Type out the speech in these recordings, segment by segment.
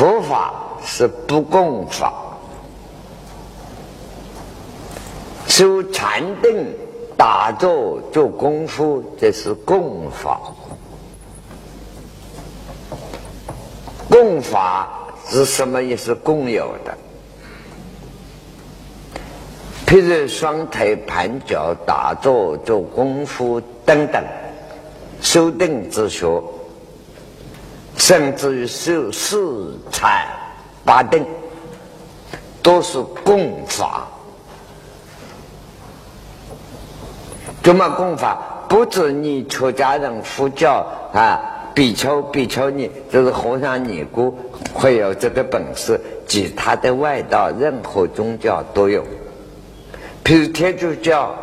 佛法是不共法，修禅定、打坐、做功夫，这是共法。共法是什么意思？共有的。譬如双腿盘脚、打坐、做功夫等等，修定之学，甚至于修四禅八定，都是共法。怎么共法？不止你出家人、佛教啊，比丘、比丘尼，就是和尚、尼姑，会有这个本事。其他的外道，任何宗教都有。譬如天主教，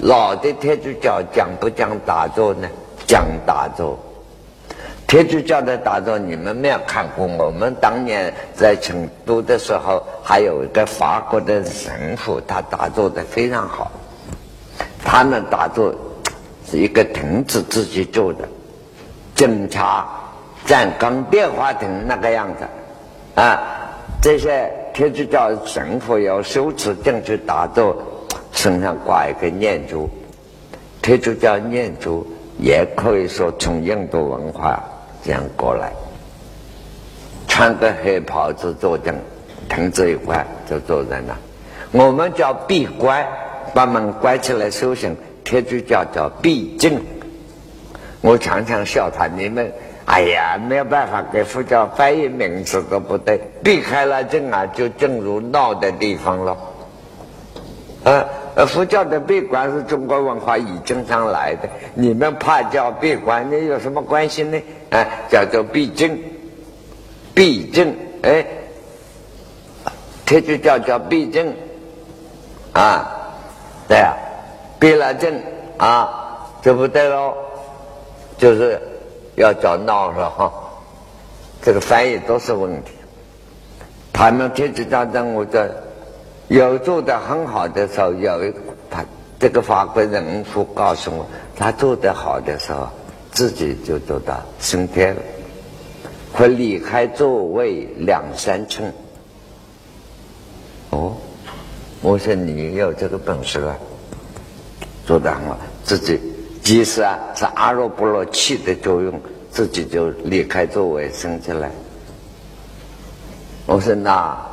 老的天主教讲不讲打坐呢？讲打坐。天主教的打坐你们没有看过？我们当年在成都的时候，还有一个法国的神父，他打坐的非常好。他们打坐是一个亭子自己做的，警察站岗电话亭那个样子啊。这些天主教神父要修持进去打坐。身上挂一个念珠，天主教念珠也可以说从印度文化这样过来。穿个黑袍子坐正，亭子一块就坐在那。我们叫闭关，把门关起来修行。天主教叫闭正。我常常笑他，你们哎呀，没有办法给佛教翻译名字都不对，避开了正啊，就进入闹的地方了，啊。呃，佛教的闭关是中国文化已经上来的，你们怕叫闭关，那有什么关系呢？哎，叫做闭正，闭正，哎，天主教叫闭正，啊，对啊，闭了正啊，就不对喽，就是要找闹了哈，这个翻译都是问题。他们天主教的我这。有做的很好的时候，有一他这个法国人夫告诉我，他做得好的时候，自己就做到升天了，会离开座位两三寸。哦，我说你有这个本事啊，做得很好，自己即使啊是阿罗波罗气的作用，自己就离开座位升起来。我说那。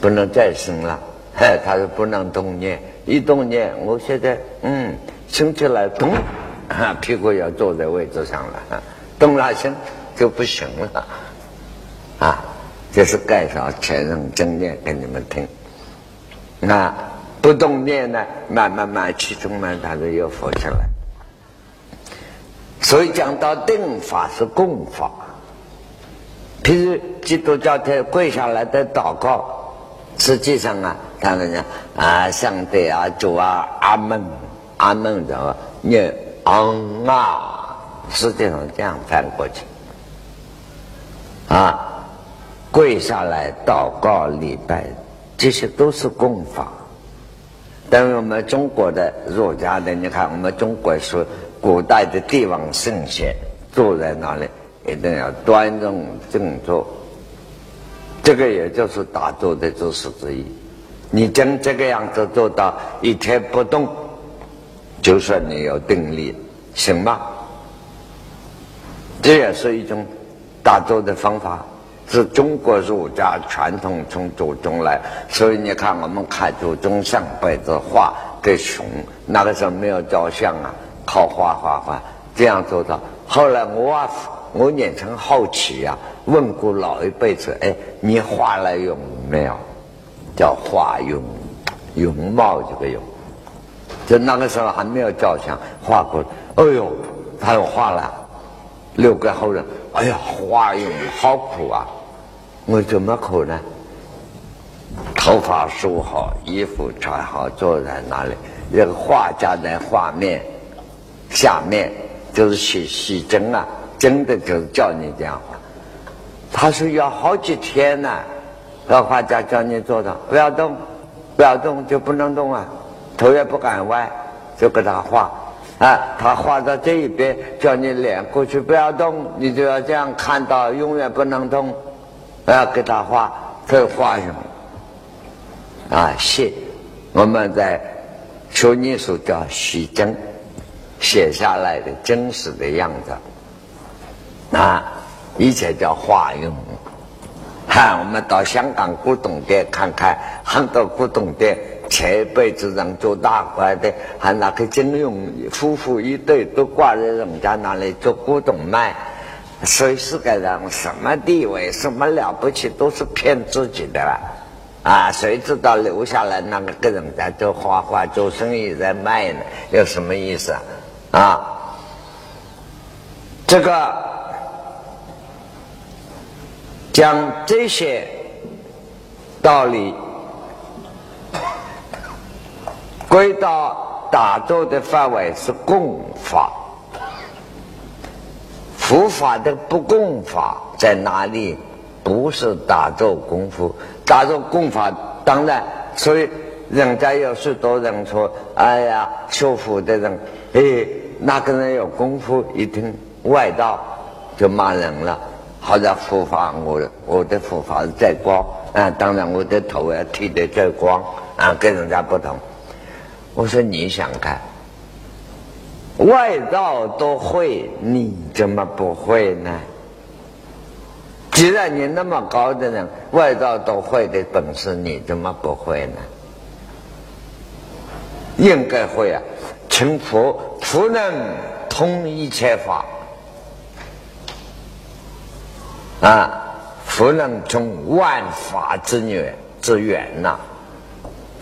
不能再生了，嘿，他说不能动念，一动念，我现在嗯，生起来动，啊 屁股要坐在位置上了，动了心就不行了，啊，这是介绍前人正念给你们听。那不动念呢，慢慢慢气中慢，他就又浮起来。所以讲到定法是共法，譬如基督教他跪下来的祷告。实际上啊，他们讲啊，上帝啊，主啊，阿门，阿门，的念昂啊，实际上这样翻过去啊，跪下来祷告礼拜，这些都是功法。但是我们中国的儒家的，你看，我们中国是古代的帝王圣贤，坐在那里一定要端正正坐。这个也就是打坐的姿势之一。你将这个样子做到一天不动，就算你有定力，行吗？这也是一种打坐的方法，是中国儒家传统从祖宗来。所以你看，我们看祖宗上辈子画的熊，那个时候没有照相啊，靠画画画这样做到。后来我我也曾好奇呀。问过老一辈子，哎，你画了容没有？叫画容，容貌这个容。就那个时候还没有照相，画过。哎呦，他又画了六个后人。哎呀，画容好苦啊！我怎么苦呢？头发梳好，衣服穿好，坐在那里。那个画家在画面下面就是写写真啊，真的就是叫你这样画。他说要好几天呢，老画家叫你做到不要动，不要动就不能动啊，头也不敢歪，就给他画啊。他画到这一边，叫你脸过去不要动，你就要这样看到，永远不能动要给他画，这画什么？啊，写我们在学艺术叫写真，写下来的真实的样子啊，以前叫画用。哈，我们到香港古董店看看，很多古董店前辈子人做大官的，还那个金庸夫妇一对都挂在人家那里做古董卖。所以是个人？什么地位？什么了不起？都是骗自己的啦！啊，谁知道留下来那个跟人家做画画、做生意在卖呢？有什么意思啊？啊，这个讲这些道理归到打坐的范围是共法。佛法的不共法在哪里？不是打坐功夫，打坐功法当然，所以人家有许多人说：“哎呀，修佛的人，哎，那个人有功夫，一听外道就骂人了。好在佛法，我我的佛法是在光啊，当然我的头要剃得最光啊，跟人家不同。我说你想看。”外道都会，你怎么不会呢？既然你那么高的人，外道都会的本事，你怎么不会呢？应该会啊！成佛，佛能通一切法啊！佛能从万法之源之源呐！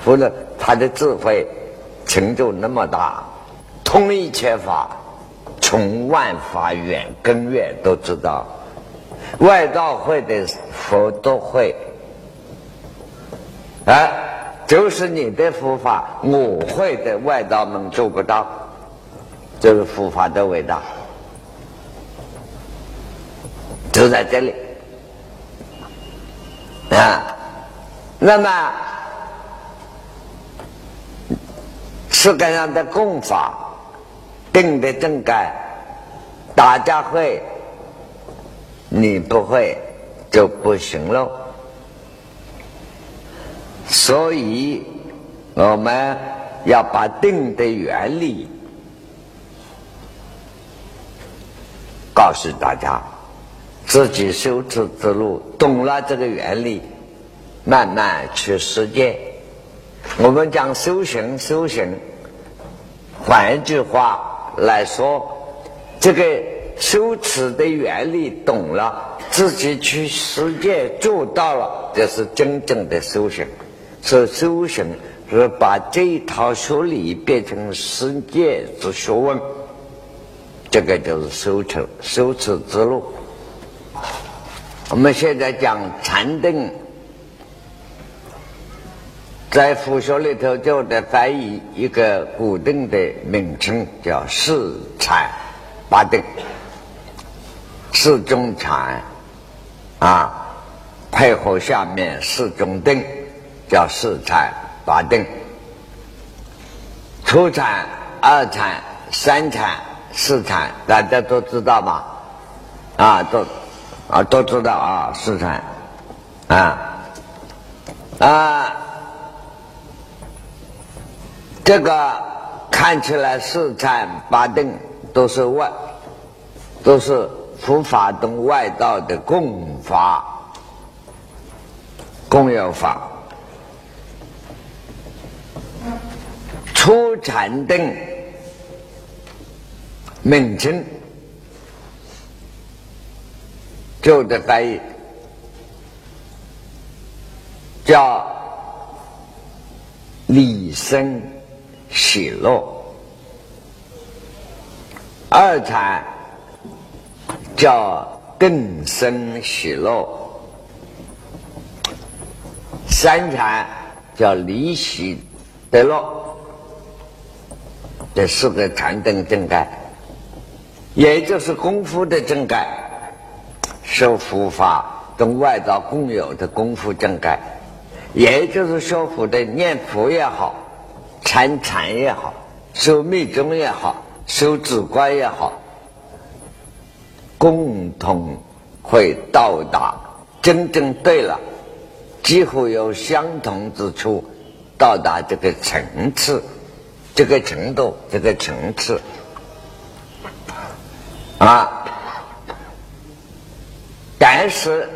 佛能他的智慧成就那么大。通一切法，从万法远根源都知道，外道会的佛都会，哎，就是你的佛法，我会的外道们做不到，这是佛法的伟大，都在这里啊。那么世界上的功法。定的正改，大家会，你不会就不行喽。所以我们要把定的原理告诉大家，自己修持之路懂了这个原理，慢慢去实践。我们讲修行，修行，换一句话。来说，这个修持的原理懂了，自己去实践做到了，这是真正的修行。是修行，是把这一套学理变成实践之学问，这个就是修持修持之路。我们现在讲禅定。在佛学里头，就得翻译一个固定的名称，叫四禅八定。四中禅啊，配合下面四中定，叫四禅八定。初禅、二禅、三禅、四禅，大家都知道吧？啊，都啊都知道啊，四禅啊啊。这个看起来四禅八定都是外，都是佛法中外道的共法、共有法。初禅定名称就得翻译叫理生。喜乐，二禅叫更生喜乐，三禅叫离喜得乐。这四个禅定正盖，也就是功夫的正盖，修佛法跟外道共有的功夫正盖，也就是修佛的念佛也好。参禅也好，修密宗也好，修止观也好，共同会到达真正对了，几乎有相同之处，到达这个层次、这个程度、这个层次啊。但是，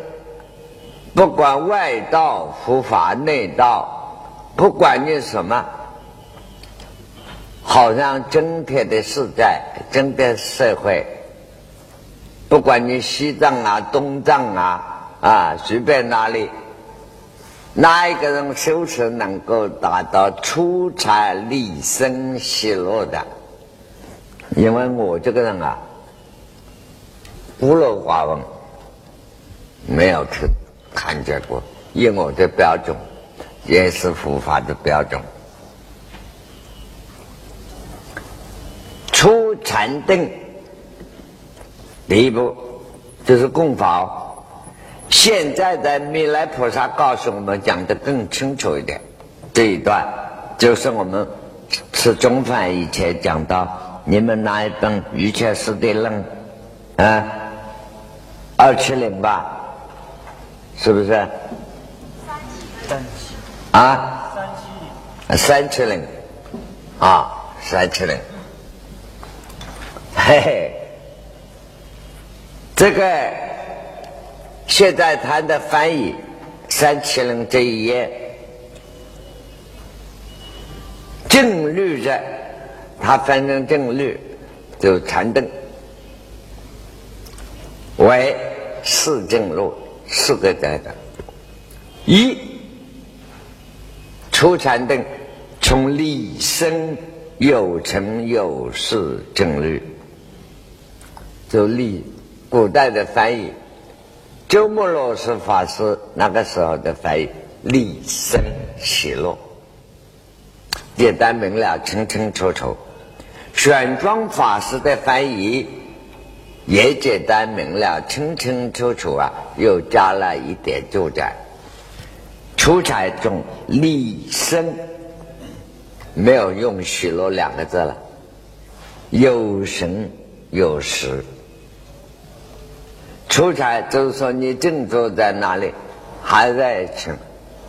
不管外道、佛法、内道，不管你什么，好像整体的时代、整个社会，不管你西藏啊、东藏啊。啊，随便哪里，哪一个人修持能够达到出财立身喜乐的？因为我这个人啊，孤陋寡闻，没有去看见过。以我的标准，也是佛法的标准，出禅定第一步就是供法。现在的弥勒菩萨告诉我们讲的更清楚一点，这一段就是我们吃中饭以前讲到，你们拿一本《瑜伽师地论》，啊，二七零吧，是不是？三七啊？三七三七零啊，三七零，嘿嘿，这个。现在他的翻译三七零这一页，正律的，它翻成正律，就禅定为四正路四个在的，一出禅定从立身有成有事正律，就立古代的翻译。鸠摩罗什法师那个时候的翻译，立身起落，简单明了，清清楚楚。玄奘法师的翻译也简单明了，清清楚楚啊，又加了一点注解。出彩中立身没有用许诺两个字了，有神有实。出差就是说，你正坐在那里，还在寻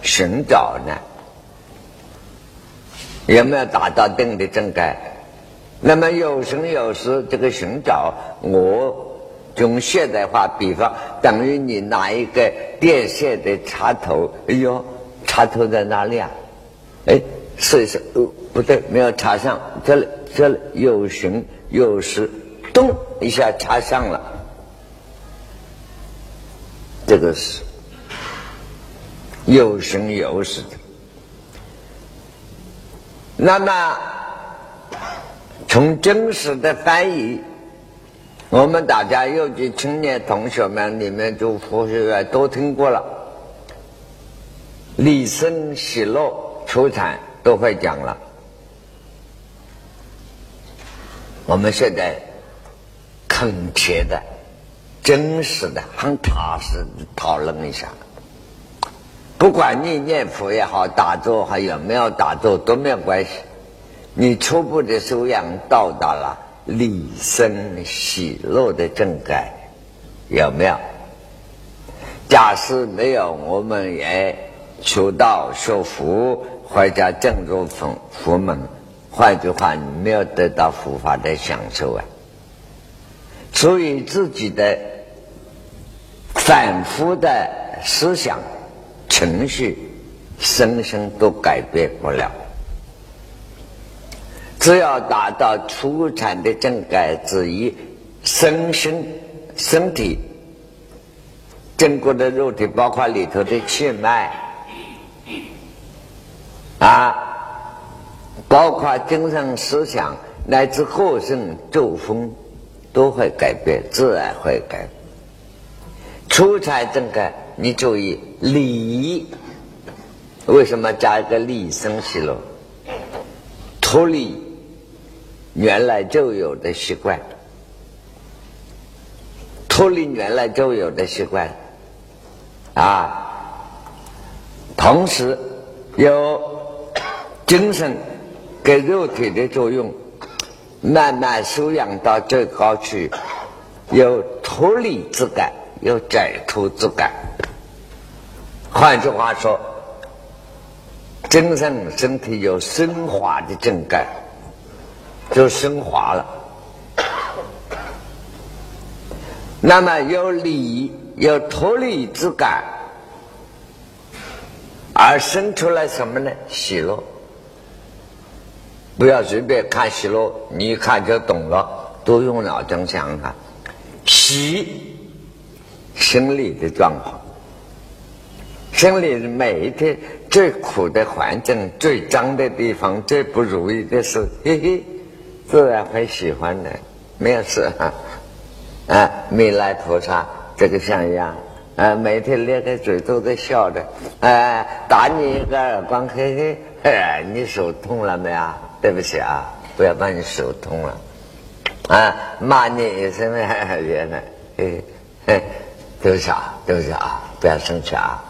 寻找呢，有没有达到定的正盖？那么有时有时这个寻找，我用现代化比方，等于你拿一个电线的插头，哎呦，插头在哪里啊？哎，试一试，哦，不对，没有插上，这里这里有寻有时，咚一下插上了。这个是有生有死的。那么，从真实的翻译，我们大家尤其青年同学们，你们就佛学院都听过了，李生喜乐出产都会讲了。我们现在恳切的。真实的、很踏实的讨论一下，不管你念佛也好，打坐还有没有打坐都没有关系。你初步的修养到达了理生喜乐的正改，有没有？假使没有，我们也求道学佛，或者正入佛佛门。换句话，你没有得到佛法的享受啊。所以自己的。反复的思想、情绪、生生都改变不了。只要达到出产的正改之一，身心身体、整个的肉体，包括里头的气脉啊，包括精神思想乃至后生作风，都会改变，自然会改。出彩正改，你注意理，为什么加一个理生喜乐？脱离原来就有的习惯，脱离原来就有的习惯啊。同时有精神跟肉体的作用，慢慢修养到最高去，有脱离之感。有解脱之感，换句话说，精神身体有升华的正感，就升华了。那么有理有脱离之感，而生出来什么呢？喜乐。不要随便看喜乐，你一看就懂了，多用脑筋想想。喜，心理的状况。心里每一天最苦的环境、最脏的地方、最不如意的事，嘿嘿，自然会喜欢的，没有事哈。啊，弥勒菩萨这个像样，啊，每天咧开嘴都在笑的，啊，打你一个耳光，嘿嘿，你手痛了没有？对不起啊，不要把你手痛了，啊，骂你一声，原来，嘿嘿，对不起啊，对不起啊，不要生气啊。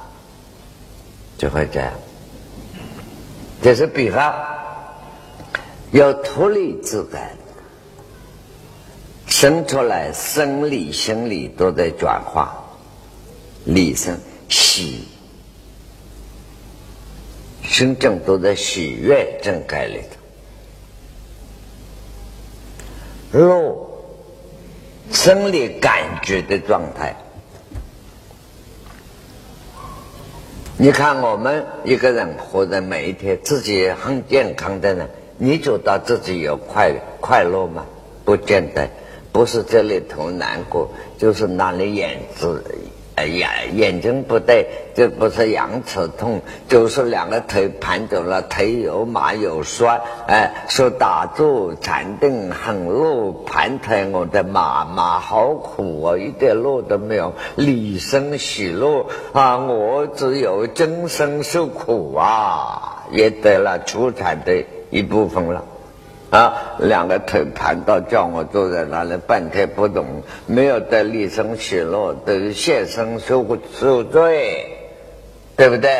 就会这样，这是比方，要脱离自感，生出来生理、心理都在转化，理生喜，心正都在喜悦正盖里头，乐生理感觉的状态。你看，我们一个人活着每一天，自己很健康的人，你觉得自己有快快乐吗？不见得，不是这里头难过，就是那里眼子。哎呀，眼睛不对，这不是牙齿痛，就是两个腿盘走了，腿有麻有酸。哎，说打坐禅定很路盘腿，我的妈妈好苦啊，一点路都没有，离生喜乐啊，我只有今生受苦啊，也得了出产的一部分了。啊，两个腿盘到，叫我坐在那里半天不动，没有得立身起落，得现身受受罪，对不对？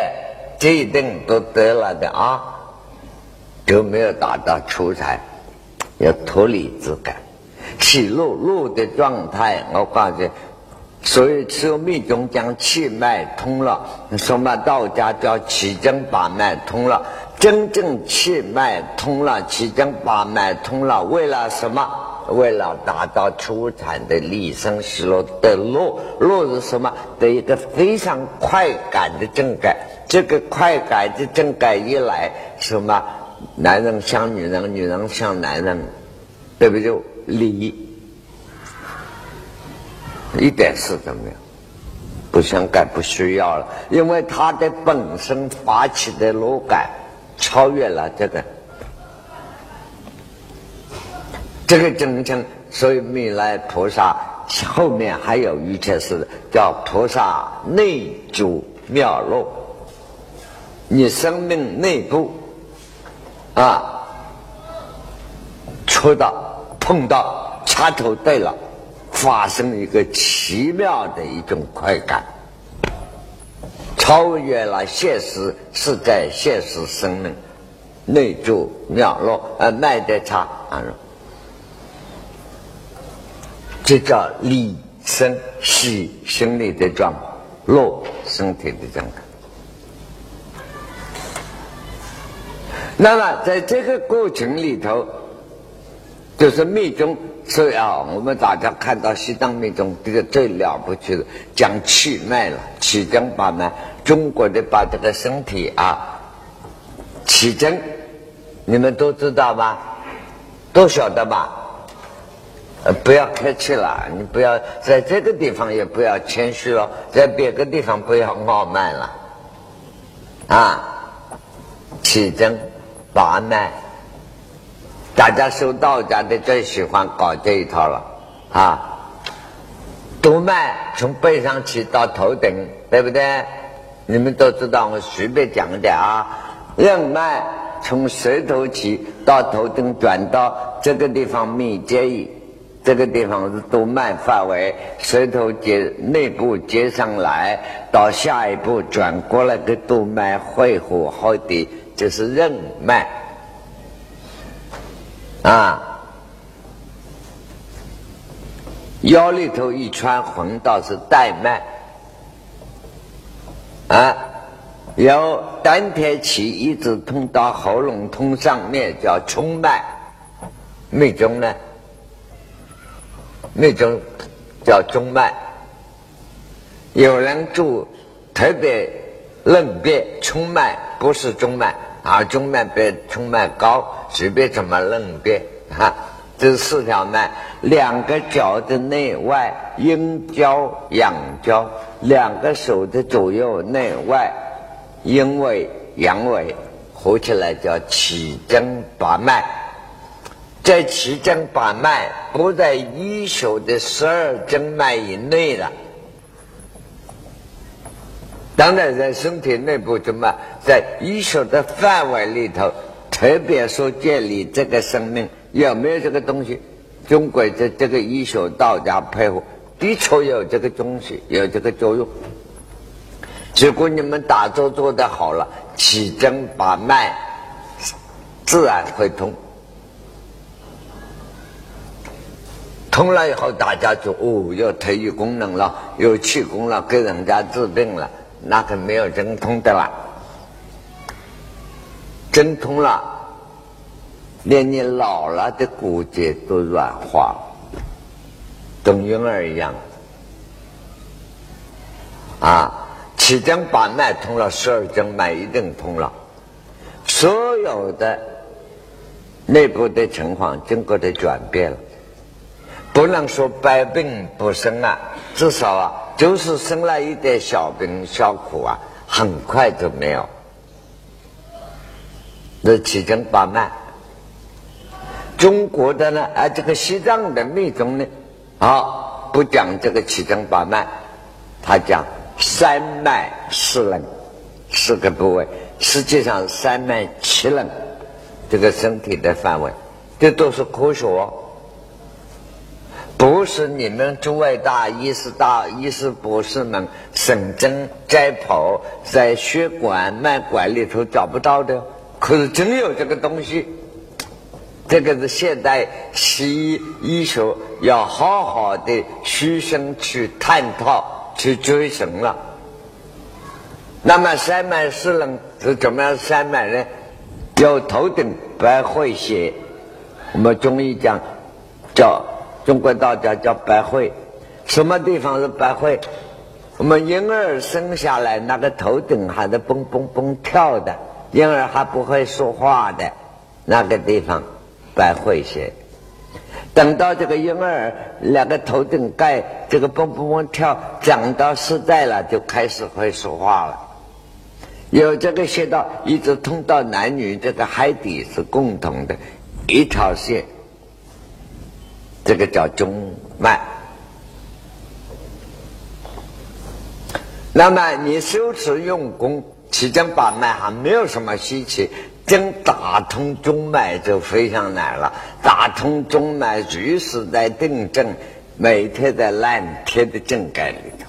这一定都得了的啊，就没有达到出彩，有脱离之感，起落落的状态，我告诉你。所以，修密宗将气脉通了，什么道家叫气经把脉通了。真正气脉通了，气经把脉通了，为了什么？为了达到出产的立生喜乐的路路是什么？的一个非常快感的正感。这个快感的正感一来，什么？男人像女人，女人像男人，对不对？理。一点事都没有，不想改，不需要了，因为他的本身发起的乐感超越了这个，这个真正，所以弥勒菩萨后面还有一件事，叫菩萨内住妙乐，你生命内部啊，触到、碰到、插头对了。发生一个奇妙的一种快感，超越了现实，是在现实生命内住妙乐，呃，卖得差啊，这叫理生喜心理的状况，乐身体的状态。那么在这个过程里头，就是密宗。所以啊，我们大家看到西藏密宗这个最了不起的，讲气脉了，气经把脉。中国的把这个身体啊，起针，你们都知道吧？都晓得吧？呃，不要客气了，你不要在这个地方也不要谦虚了，在别个地方不要傲慢了。啊，起针把脉。大家修道家的最喜欢搞这一套了啊！督脉从背上起到头顶，对不对？你们都知道，我随便讲点啊。任脉从舌头起到头顶，转到这个地方密接，这个地方是督脉范围，舌头接内部接上来，到下一步转过来个督脉会合好的，就是任脉。啊，腰里头一圈横道是带脉，啊，由丹田起一直通到喉咙通上面，叫冲脉。脉中呢，脉中叫中脉。有人注特别论别冲脉不是中脉，而中脉比冲脉高，随便怎么论别哈。这四条脉，两个脚的内外阴交阳交，两个手的左右内外阴尾阳尾，合起来叫奇针八脉。这奇针八脉不在一手的十二经脉以内了。当然，在身体内部，怎么在医学的范围里头，特别说建立这个生命有没有这个东西？中国的这个医学道家配合，的确有这个东西，有这个作用。如果你们打坐做得好了，起针把脉，自然会通。通了以后，大家就哦，有特异功能了，有气功了，给人家治病了。那个没有针通的了，针通了，连你老了的骨节都软化，跟婴儿一样。啊，七经八脉通了，十二经脉一定通了，所有的内部的情况经过的转变了，不能说百病不生啊，至少啊。就是生了一点小病小苦啊，很快就没有。那七经八脉，中国的呢，啊，这个西藏的密宗呢，啊，不讲这个七经八脉，他讲三脉四轮，四个部位，实际上三脉七轮，这个身体的范围，这都是科学。不是你们诸位大医师、大医师博士们神针摘剖在血管脉管里头找不到的，可是真有这个东西。这个是现代西医医学要好好的虚心去探讨、去追寻了。那么三脉四轮是怎么样？三脉呢？有头顶白会穴，我们中医讲叫。中国道家叫百会，什么地方是百会？我们婴儿生下来，那个头顶还在蹦蹦蹦跳的，婴儿还不会说话的，那个地方百会穴。等到这个婴儿两个头顶盖这个蹦蹦蹦跳，长到实在了，就开始会说话了。有这个穴道，一直通到男女这个海底是共同的一条线。这个叫中脉。那么你修持用功，其间把脉还没有什么稀奇，真打通中脉就非常难了。打通中脉，随时在定正，每天在蓝天的正盖里头。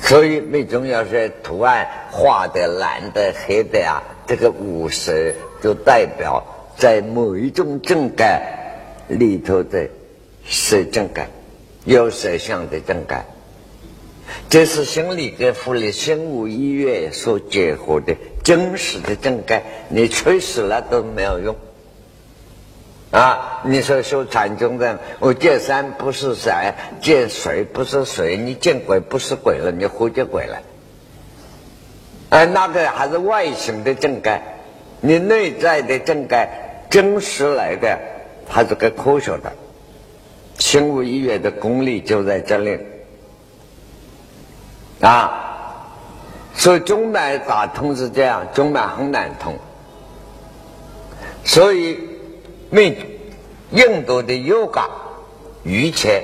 所以最重要是图案画的蓝的、黑的啊，这个五色就代表在某一种正盖。里头的是正盖，有色相的正盖，这是心理跟护理、心无医院所结合的真实的正感。你吹死了都没有用啊！你说修禅宗的，我见山不是山，见水不是水，你见鬼不是鬼了，你活见鬼了。哎，那个还是外形的正感，你内在的正感，真实来的。它是个科学的，心无医院的功力就在这里啊。所以中脉打通是这样，中脉很难通。所以，命印度的 yoga 瑜伽，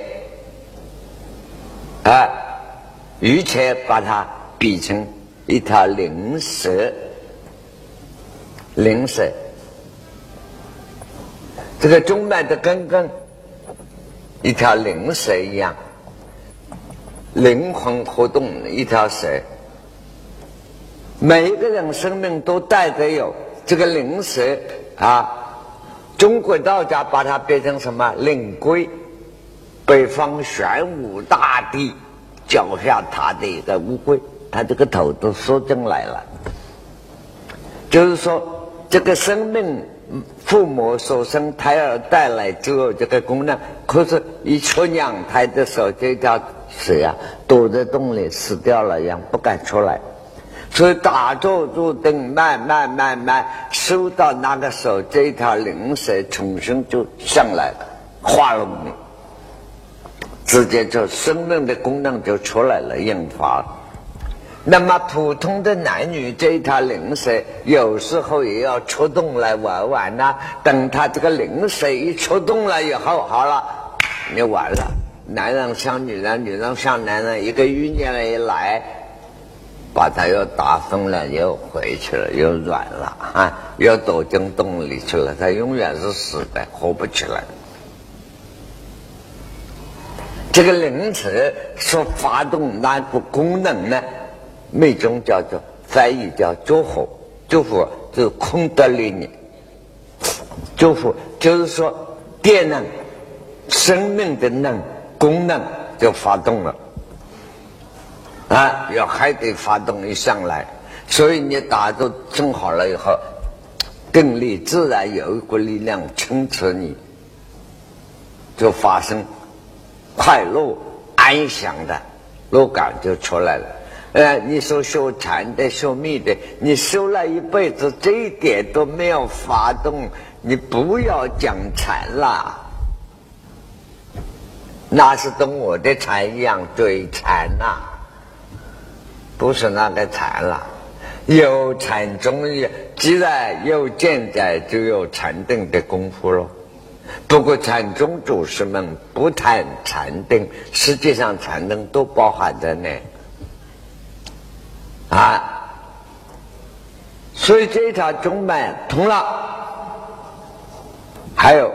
啊，瑜伽把它比成一条灵蛇，灵蛇。这个中脉的根根，一条灵蛇一样，灵魂活动一条蛇。每一个人生命都带着有这个灵蛇啊。中国道家把它变成什么？灵龟，北方玄武大帝脚下踏的一个乌龟，他这个头都缩进来了。就是说，这个生命，父母所生胎儿带来之后，这个功能，可是，一出娘胎的时候，这条蛇啊，躲在洞里死掉了一样，不敢出来。所以打坐坐定，慢慢慢慢收到那个时候，这条灵蛇重新就上来了，化了你，直接就生命的功能就出来了，引发。那么普通的男女这一条灵蛇，有时候也要出动来玩玩呐。等他这个灵蛇一出动了以后，好了，你完了。男人像女人，女人像男人，一个欲念一来。把他又打疯了，又回去了，又软了啊，又躲进洞里去了。他永远是死的，活不起来。这个灵池所发动那个功能呢，每种叫做翻译叫祝福，祝福就是空德里尼，祝福就是说电能、生命的能功能就发动了。啊，要还得发动一上来，所以你打坐正好了以后，定力自然有一股力量撑持你，就发生快乐安详的乐感就出来了。呃，你说修禅的、修密的，你修了一辈子，这一点都没有发动，你不要讲禅了，那是跟我的禅一样追禅呐。不是那个禅了，有禅中医，既然有见在，就有禅定的功夫了。不过禅宗祖师们不谈禅定，实际上禅定都包含在内啊。所以这条中脉通了，还有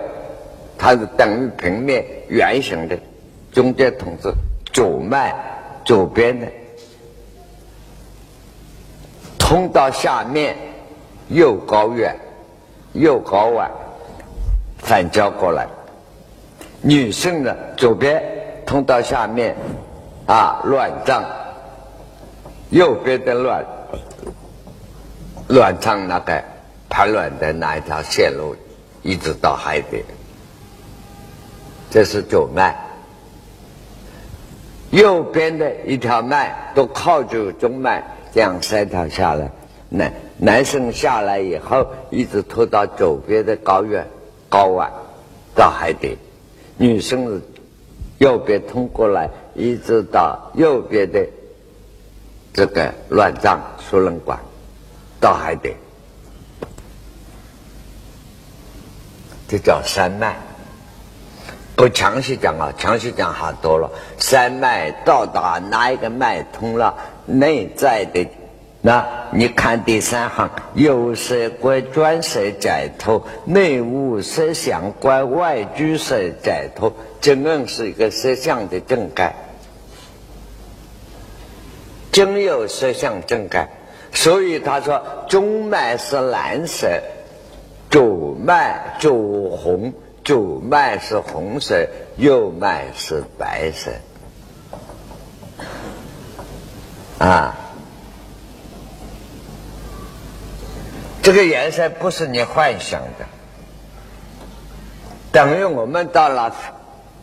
它是等于平面圆形的，中间通是左脉左边的。通到下面，右高远，右高弯，反交过来。女性的左边通到下面，啊，卵脏，右边的卵，卵巢那个排卵的那一条线路，一直到海底，这是左脉。右边的一条脉都靠住中脉。这样三条下来，男男生下来以后，一直拖到左边的高原高湾到海底；女生是右边通过来，一直到右边的这个乱脏输卵管到海底，这叫三脉。不详细讲啊，详细讲好多了。三脉到达哪一个脉通了？内在的，那你看第三行，有色观专色解脱，内无色相观外居色解脱，真正是一个色相的正盖，真有色相正盖。所以他说，中脉是蓝色，左脉左红，左脉是红色，右脉是白色。啊，这个颜色不是你幻想的，等于我们到了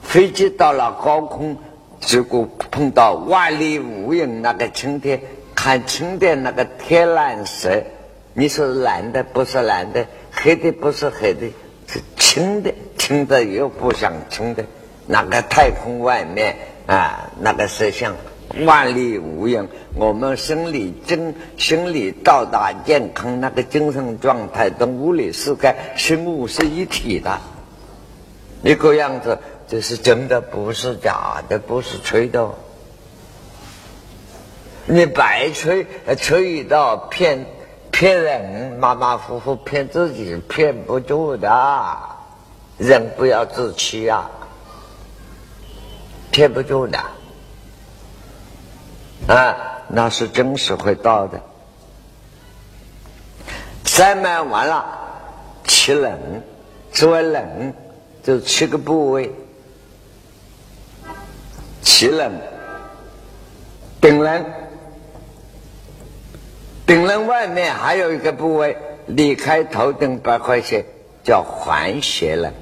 飞机到了高空，结果碰到万里无云那个晴天，看晴天那个天蓝色，你说蓝的不是蓝的，黑的不是黑的，是青的，青的又不像青的，那个太空外面啊，那个色相。万里无云，我们生理精心理到达健康那个精神状态，跟物理世界生物是一体的，一个样子，这是真的，不是假的，不是吹的。你白吹，吹到骗骗人，马马虎虎骗自己，骗不住的。人不要自欺啊，骗不住的。啊，那是真实会到的。三脉完了，七冷，所谓冷，就七个部位：七冷、顶冷、顶轮外面还有一个部位，离开头顶八块线，叫环穴了。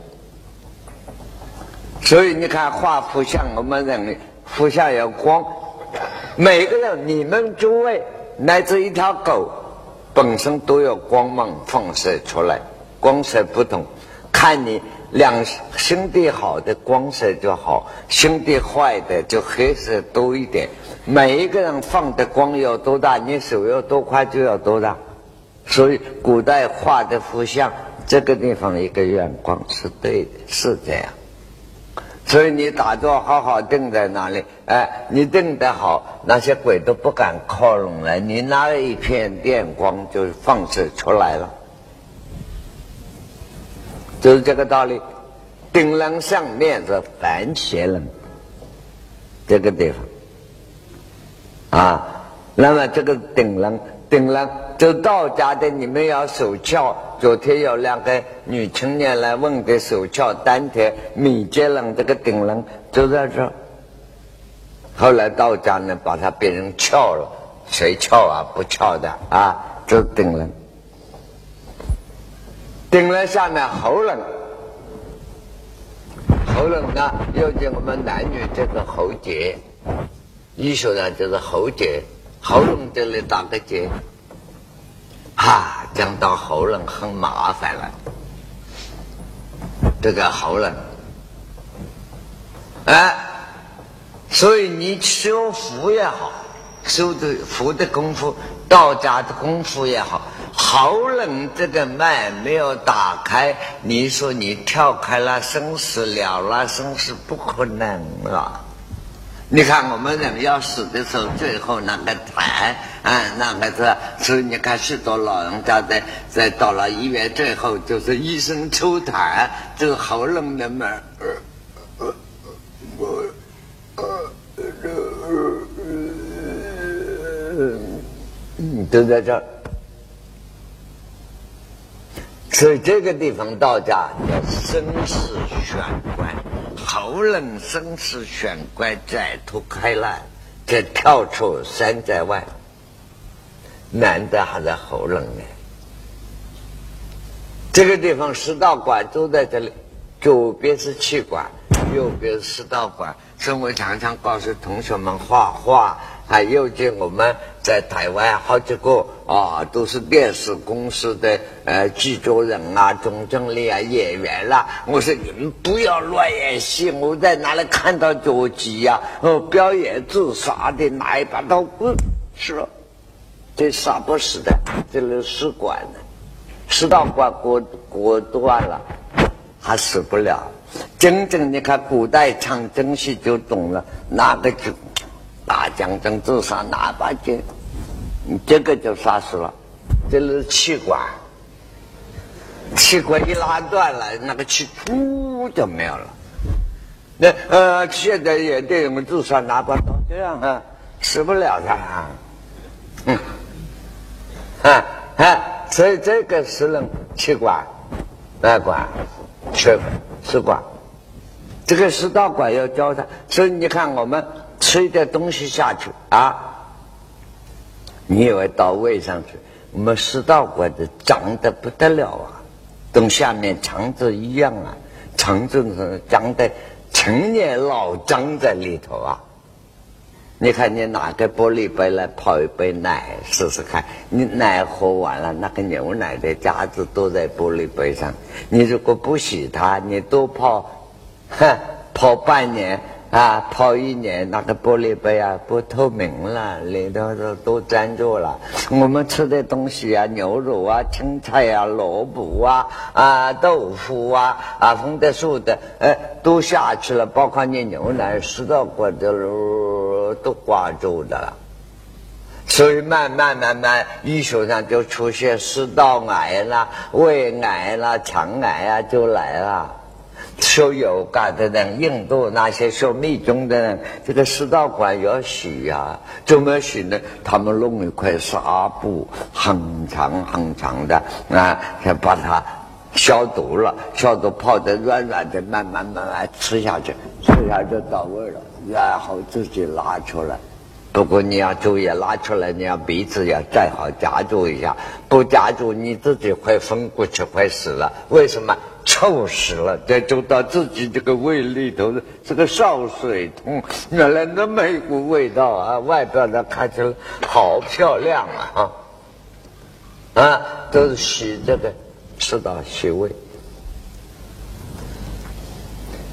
所以你看画幅像，我们认为幅像有光，每个人，你们诸位乃至一条狗，本身都有光芒放射出来，光色不同，看你两兄弟好的光色就好，兄弟坏的就黑色多一点。每一个人放的光有多大，你手要多快就要多大。所以古代画的佛像，这个地方一个远光是对的，是这样。所以你打坐好好定在那里，哎，你定得好，那些鬼都不敢靠拢来。你拿了一片电光就放射出来了，就是这个道理。顶棱上面是凡邪人，这个地方。啊，那么这个顶人，顶人就道家的，你们要守窍。昨天有两个女青年来问的手窍，丹田、米结人这个顶人就在这。后来道家呢，把它变成窍了，谁窍啊？不窍的啊，就顶人。顶了下面喉咙，喉咙呢，又叫我们男女这个喉结。医学上就是喉结，喉咙这里打个结，啊，讲到喉咙很麻烦了。这个喉咙，哎，所以你修福也好，修的福的功夫，道家的功夫也好，喉咙这个脉没有打开，你说你跳开了生死了了生死不可能了。你看我们人要死的时候，最后那个痰啊，那个是，所以你看许多老人家在在到了医院，最后就是医生抽痰，这个喉咙的门，嗯，都在这儿。所以这个地方道家叫生死玄关。喉咙生死玄关再脱开来，再跳出山寨外，难得还在喉咙呢。这个地方食道管都在这里，左边是气管，右边是食道管。所以我常常告诉同学们画画。还有见我们在台湾好几个啊，都是电视公司的呃制作人啊、总经理啊、演员啦。我说你们不要乱演戏，我在哪里看到脚鸡呀？哦，表演自杀的拿一把刀，嗯，是了，这杀不死的，这里使管呢，食道管过过断了，还死不了。真正你看古代唱京戏就懂了，那个就。大将军自杀拿把剑，这个就杀死了。这是气管，气管一拉断了，那个气噗就没有了。那呃，现在也对我们自杀拿把刀，这样啊，死不了的啊。嗯，啊啊，所以这个是人气管、脉管、血食管，这个食道管要教他。所以你看我们。吃一点东西下去啊，你以为到胃上去？我们食道管子长得不得了啊，跟下面肠子一样啊，肠子是长得成年老长在里头啊。你看，你拿个玻璃杯来泡一杯奶试试看，你奶喝完了，那个牛奶的渣子都在玻璃杯上。你如果不洗它，你多泡，哼，泡半年。啊，泡一年那个玻璃杯啊，不透明了，里头都都粘住了。我们吃的东西啊，牛肉啊、青菜啊、萝卜啊、啊豆腐啊、啊红的素的，哎，都下去了。包括你牛奶、食道管的路都挂住的了。所以慢慢慢慢，医学上就出现食道癌啦、胃癌啦、肠癌啊，就来了。修有感的人，印度那些修密宗的人，这个食道管要洗呀，怎么洗呢？他们弄一块纱布，很长很长的啊，先把它消毒了，消毒泡的软软的，慢慢慢慢吃下去，吃下就到位了，然后自己拿出来，不过你要注意，拉出来你要鼻子要再好夹住一下，不夹住你自己会昏过去，会死了。为什么？臭死了！再走到自己这个胃里头的这个少水通，原来那么一股味道啊！外表的看起来好漂亮啊！啊，都是洗这个吃到洗胃，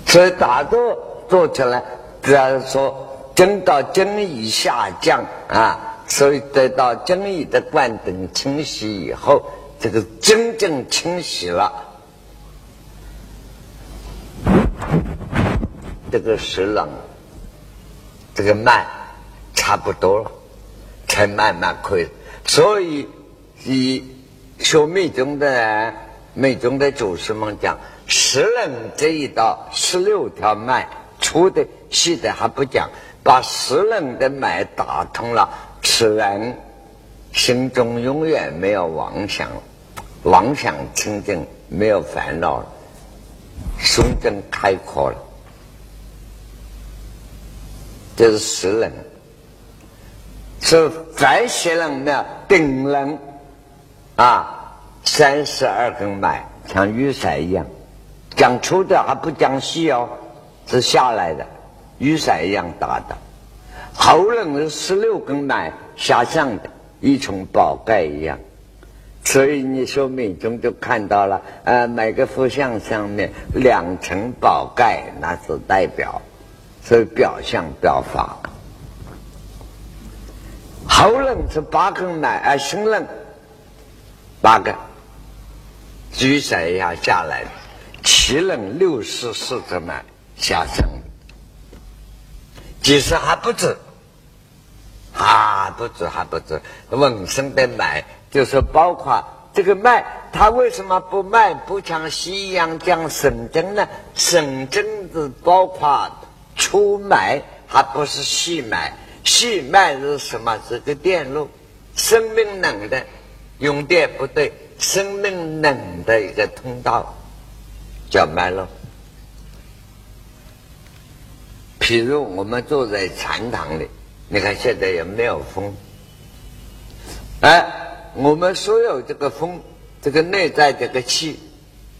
所以打坐做起来，只要说。经到经以下降啊，所以得到经义的灌顶清洗以后，这个真正清洗了，这个湿冷，这个脉差不多了，才慢慢可以。所以以学密宗的密宗的祖师们讲，湿冷这一道十六条脉，粗的细的还不讲。把湿冷的脉打通了，此人心中永远没有妄想，妄想清净，没有烦恼了，胸襟开阔了。这是湿冷，是再湿冷的顶冷啊，三十二根脉像雨伞一样，讲粗的还不讲细哦，是下来的。雨伞一样大的，喉咙是十六根脉下降的，一层宝盖一样。所以你说命中就看到了，呃，每个佛像上面两层宝盖，那是代表，所以表象表法。喉咙是八根脉，啊，心冷八个，雨伞一样下来的，气冷六十四个脉下降。其实还不止，还不止，还不止。纹身的脉就是包括这个脉，它为什么不脉不像西洋讲神经呢？神经是包括出脉，还不是细脉。细脉是什么？是个电路，生命能的用电不对，生命能的一个通道叫脉络。比如我们坐在禅堂里，你看现在也没有风，哎，我们所有这个风，这个内在这个气，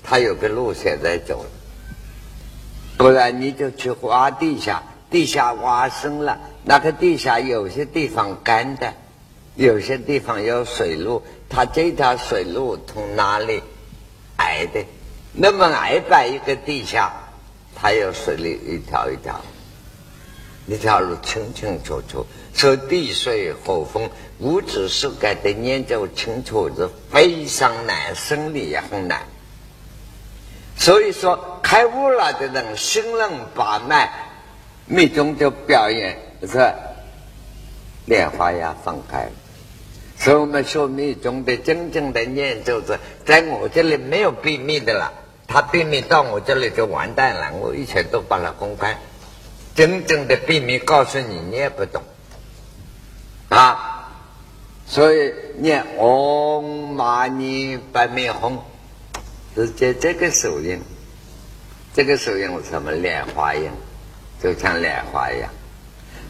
它有个路线在走，不然你就去挖地下，地下挖深了，那个地下有些地方干的，有些地方有水路，它这条水路从哪里矮的？那么矮把一个地下，它有水里一条一条。一条路清清楚楚，说地水火风五指世界的研究清楚是非常难，生理也很难。所以说，开悟了的人心冷把脉，密宗就表演是莲花呀放开了。所以我们说密宗的真正的念就是，在我这里没有秘密的了，他秘密到我这里就完蛋了，我一切都把它公开。真正的秘密告诉你，你也不懂啊！所以念嗡嘛呢叭咪吽，是接这个手印，这个手印是什么？莲花印，就像莲花一样。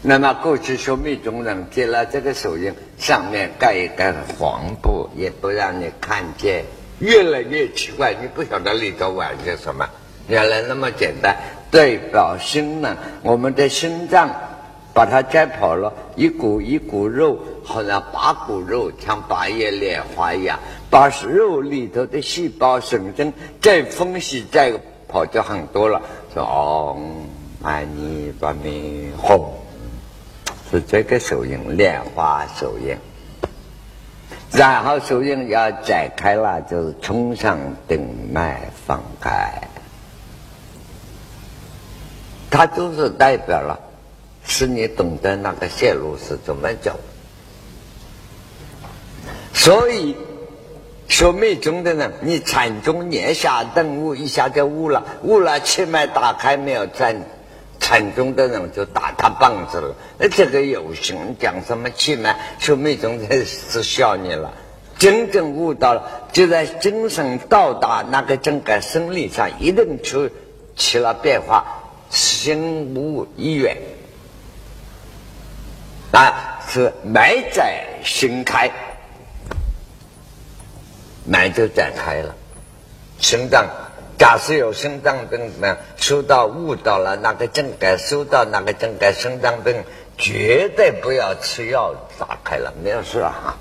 那么过去说密宗人接了这个手印，上面盖一盖黄布，也不让你看见。越来越奇怪，你不晓得里头玩些什么。原来那么简单。代表心呢，我们的心脏把它摘跑了，一股一股肉，好像八股肉，像八叶莲花一样，把肉里头的细胞神经再分析再跑就很多了。说哦，阿弥陀佛，是这个手印，莲花手印。然后手印要展开了，就是冲上顶脉放开。它就是代表了，使你懂得那个线路是怎么走。所以，说密宗的人，你禅宗念下顿悟，一下就悟了，悟了气脉打开没有？禅禅宗的人就打他棒子了。那这个有心讲什么气脉？说密宗的是笑你了。真正悟到了，就在精神到达那个整个生理上，一定出起了变化。心无一远，啊，是埋在心开，埋就展开了。心脏，假设有心脏病呢，收到悟到了那个正盖，收到那个正盖，心脏病绝对不要吃药，打开了没有事啊，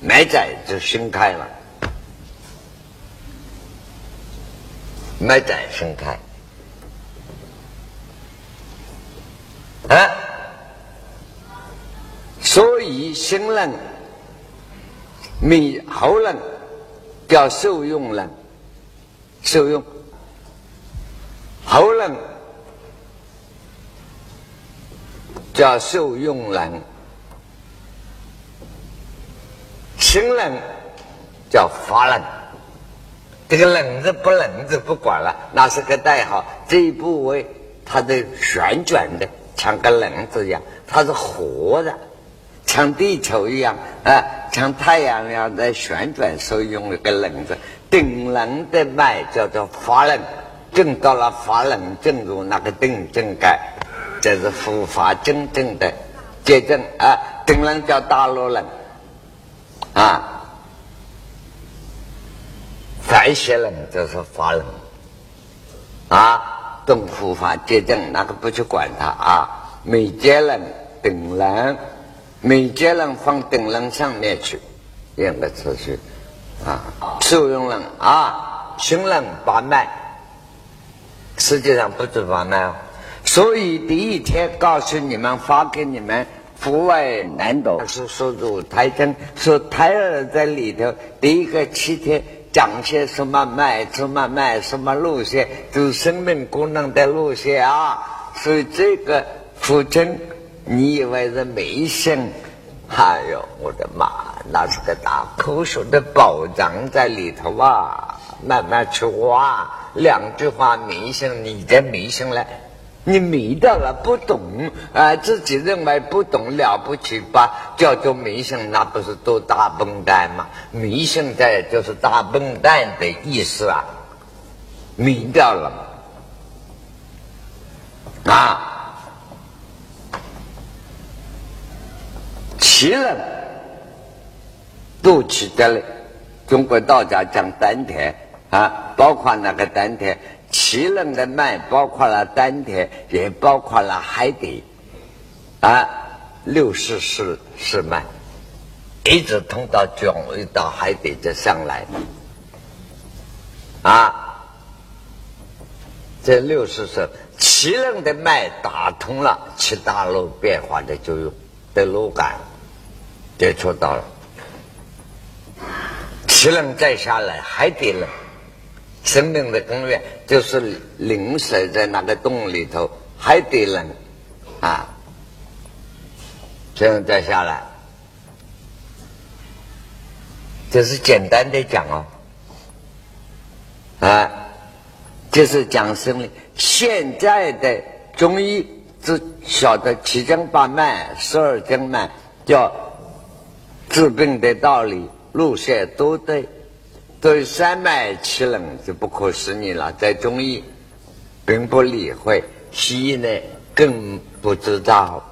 埋在就心开了，埋在心开。啊，所以心冷、米喉冷叫受用冷，受用喉冷叫受用冷，心冷叫发冷。这个冷字不冷字不管了，那是个代号。这一部位它的旋转的。像个轮子一样，它是活的，像地球一样啊，像太阳一样在旋转，所以用一个轮子。顶轮的脉叫做发轮，正到了发冷，正入那个定正盖，这是佛法真正的结症啊。顶轮叫大陆冷啊，再血冷就是发冷啊。动复发结症，那个不去管它啊。每节冷顶人，每节人放顶人上面去，两个次序啊。受用冷啊，心冷把脉，实际上不止把脉哦。所以第一天告诉你们，发给你们腹外难懂，是说入胎真，说胎儿在里头，第一个七天。讲些什么脉，什么脉，什么路线，就是生命功能的路线啊！所以这个腹针，你以为是迷信？哎呦，我的妈，那是个大科学的宝藏在里头啊！慢慢去挖，两句话迷信，你的迷信了。你迷到了不懂啊，自己认为不懂了不起吧？叫做迷信，那不是都大笨蛋吗？迷信在就是大笨蛋的意思啊，迷掉了啊，奇了，都起的了。中国道家讲丹田啊，包括那个丹田。奇冷的脉包括了丹田，也包括了海底，啊，六十四四脉，一直通到脚，一到海底再上来，啊，这六十四奇冷的脉打通了，七大路变化的就有的路感接触到了，奇冷再下来，海底冷。生命的根源就是灵水在那个洞里头，海底冷啊，这样再下来，这是简单的讲哦，啊，就是讲生理。现在的中医只晓得七经八脉、十二经脉，叫治病的道理、路线都对。对三脉气冷就不可思议了，在中医并不理会，西医呢更不知道。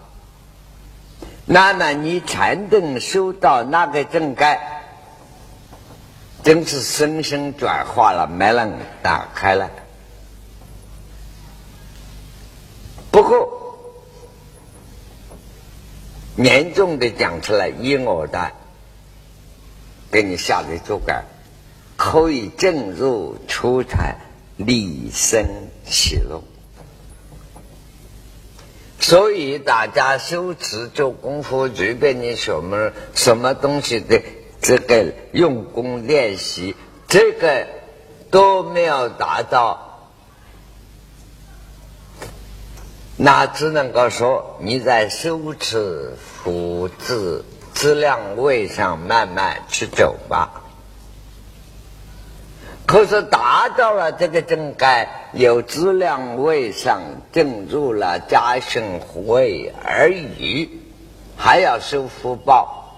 那么你禅定修到那个正盖，真是生生转化了，没能打开了。不过严重的讲出来，一我的给你下的注解。可以正入出禅，立身起落。所以大家修持做功夫，随便你什么什么东西的这个用功练习，这个都没有达到，那只能够说你在修持福智质量位上慢慢去走吧。可是达到了这个正盖，有质量位上正入了家训会而已，还要收福报，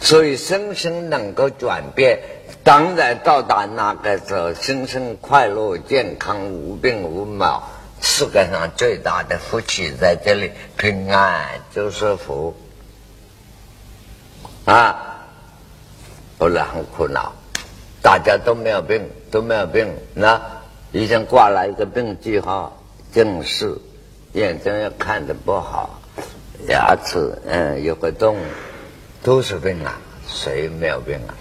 所以生生能够转变，当然到达那个时候，生生快乐、健康、无病无毛，世界上最大的福气在这里，平安就是福啊！不然很苦恼，大家都没有病，都没有病。那医生挂了一个病句号，近视，眼睛也看的不好，牙齿嗯有个洞，都是病啊，谁没有病啊？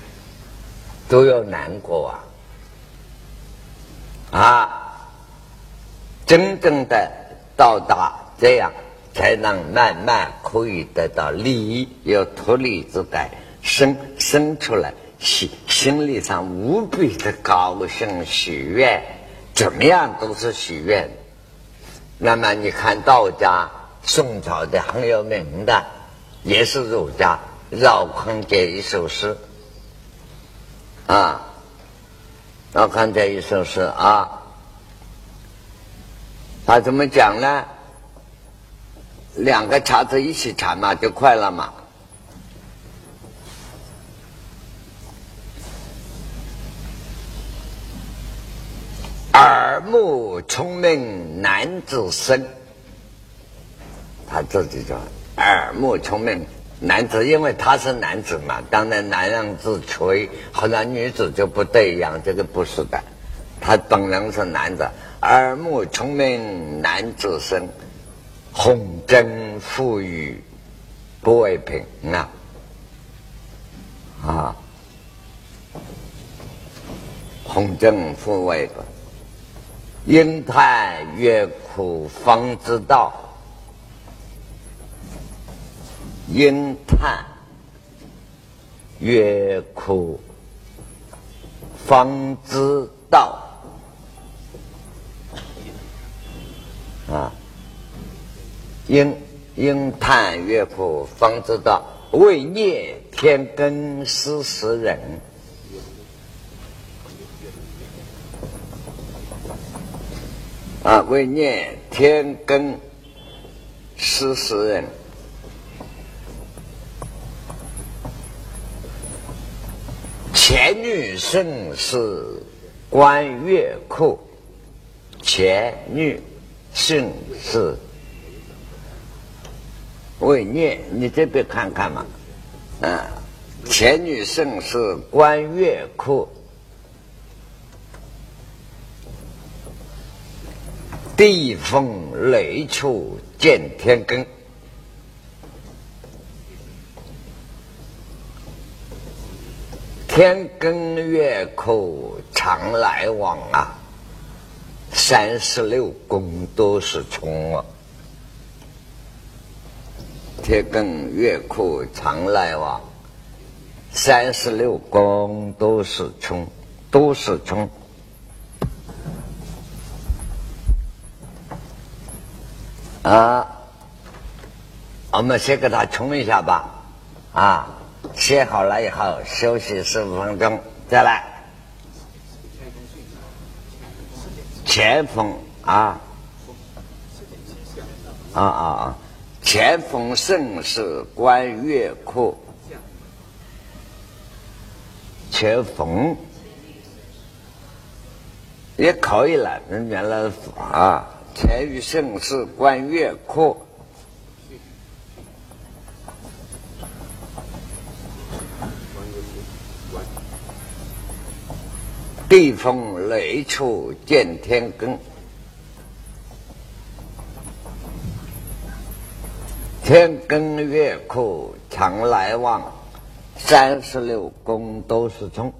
都要难过啊！啊！真正的到达这样，才能慢慢可以得到利益，有脱离自在，生生出来，心心理上无比的高兴喜悦，怎么样都是喜悦。那么你看道家，宋朝的很有名的，也是儒家，绕空这一首诗啊，绕空这一首诗啊。他怎么讲呢？两个叉子一起缠嘛，就快了嘛。耳目聪明男子生，他自己说耳目聪明男子，因为他是男子嘛，当然男人自吹，好像女子就不对一样，这个不是的，他本人是男子。耳目聪明男子生，红贞富裕不为贫啊！啊，红贞富为个，因叹越苦方知道，因叹越苦方知道。啊！因因叹乐苦，方知道为孽天根失时人。啊，为念天根失时人。前女胜是观月库，前女。姓氏为念，你这边看看嘛。嗯，前女姓氏观月库，地风雷处见天根，天根月库常来往啊。三十六宫都是冲啊，天根月库常来往，三十六宫都是冲，都是冲。啊，我们先给他冲一下吧，啊，切好了以后休息十五分钟，再来。前锋啊，啊啊啊！前锋盛世观月库，前锋也可以了。人家来啊，前于盛世观月库。地风雷处见天根，天根月库常来往，三十六宫都是冲。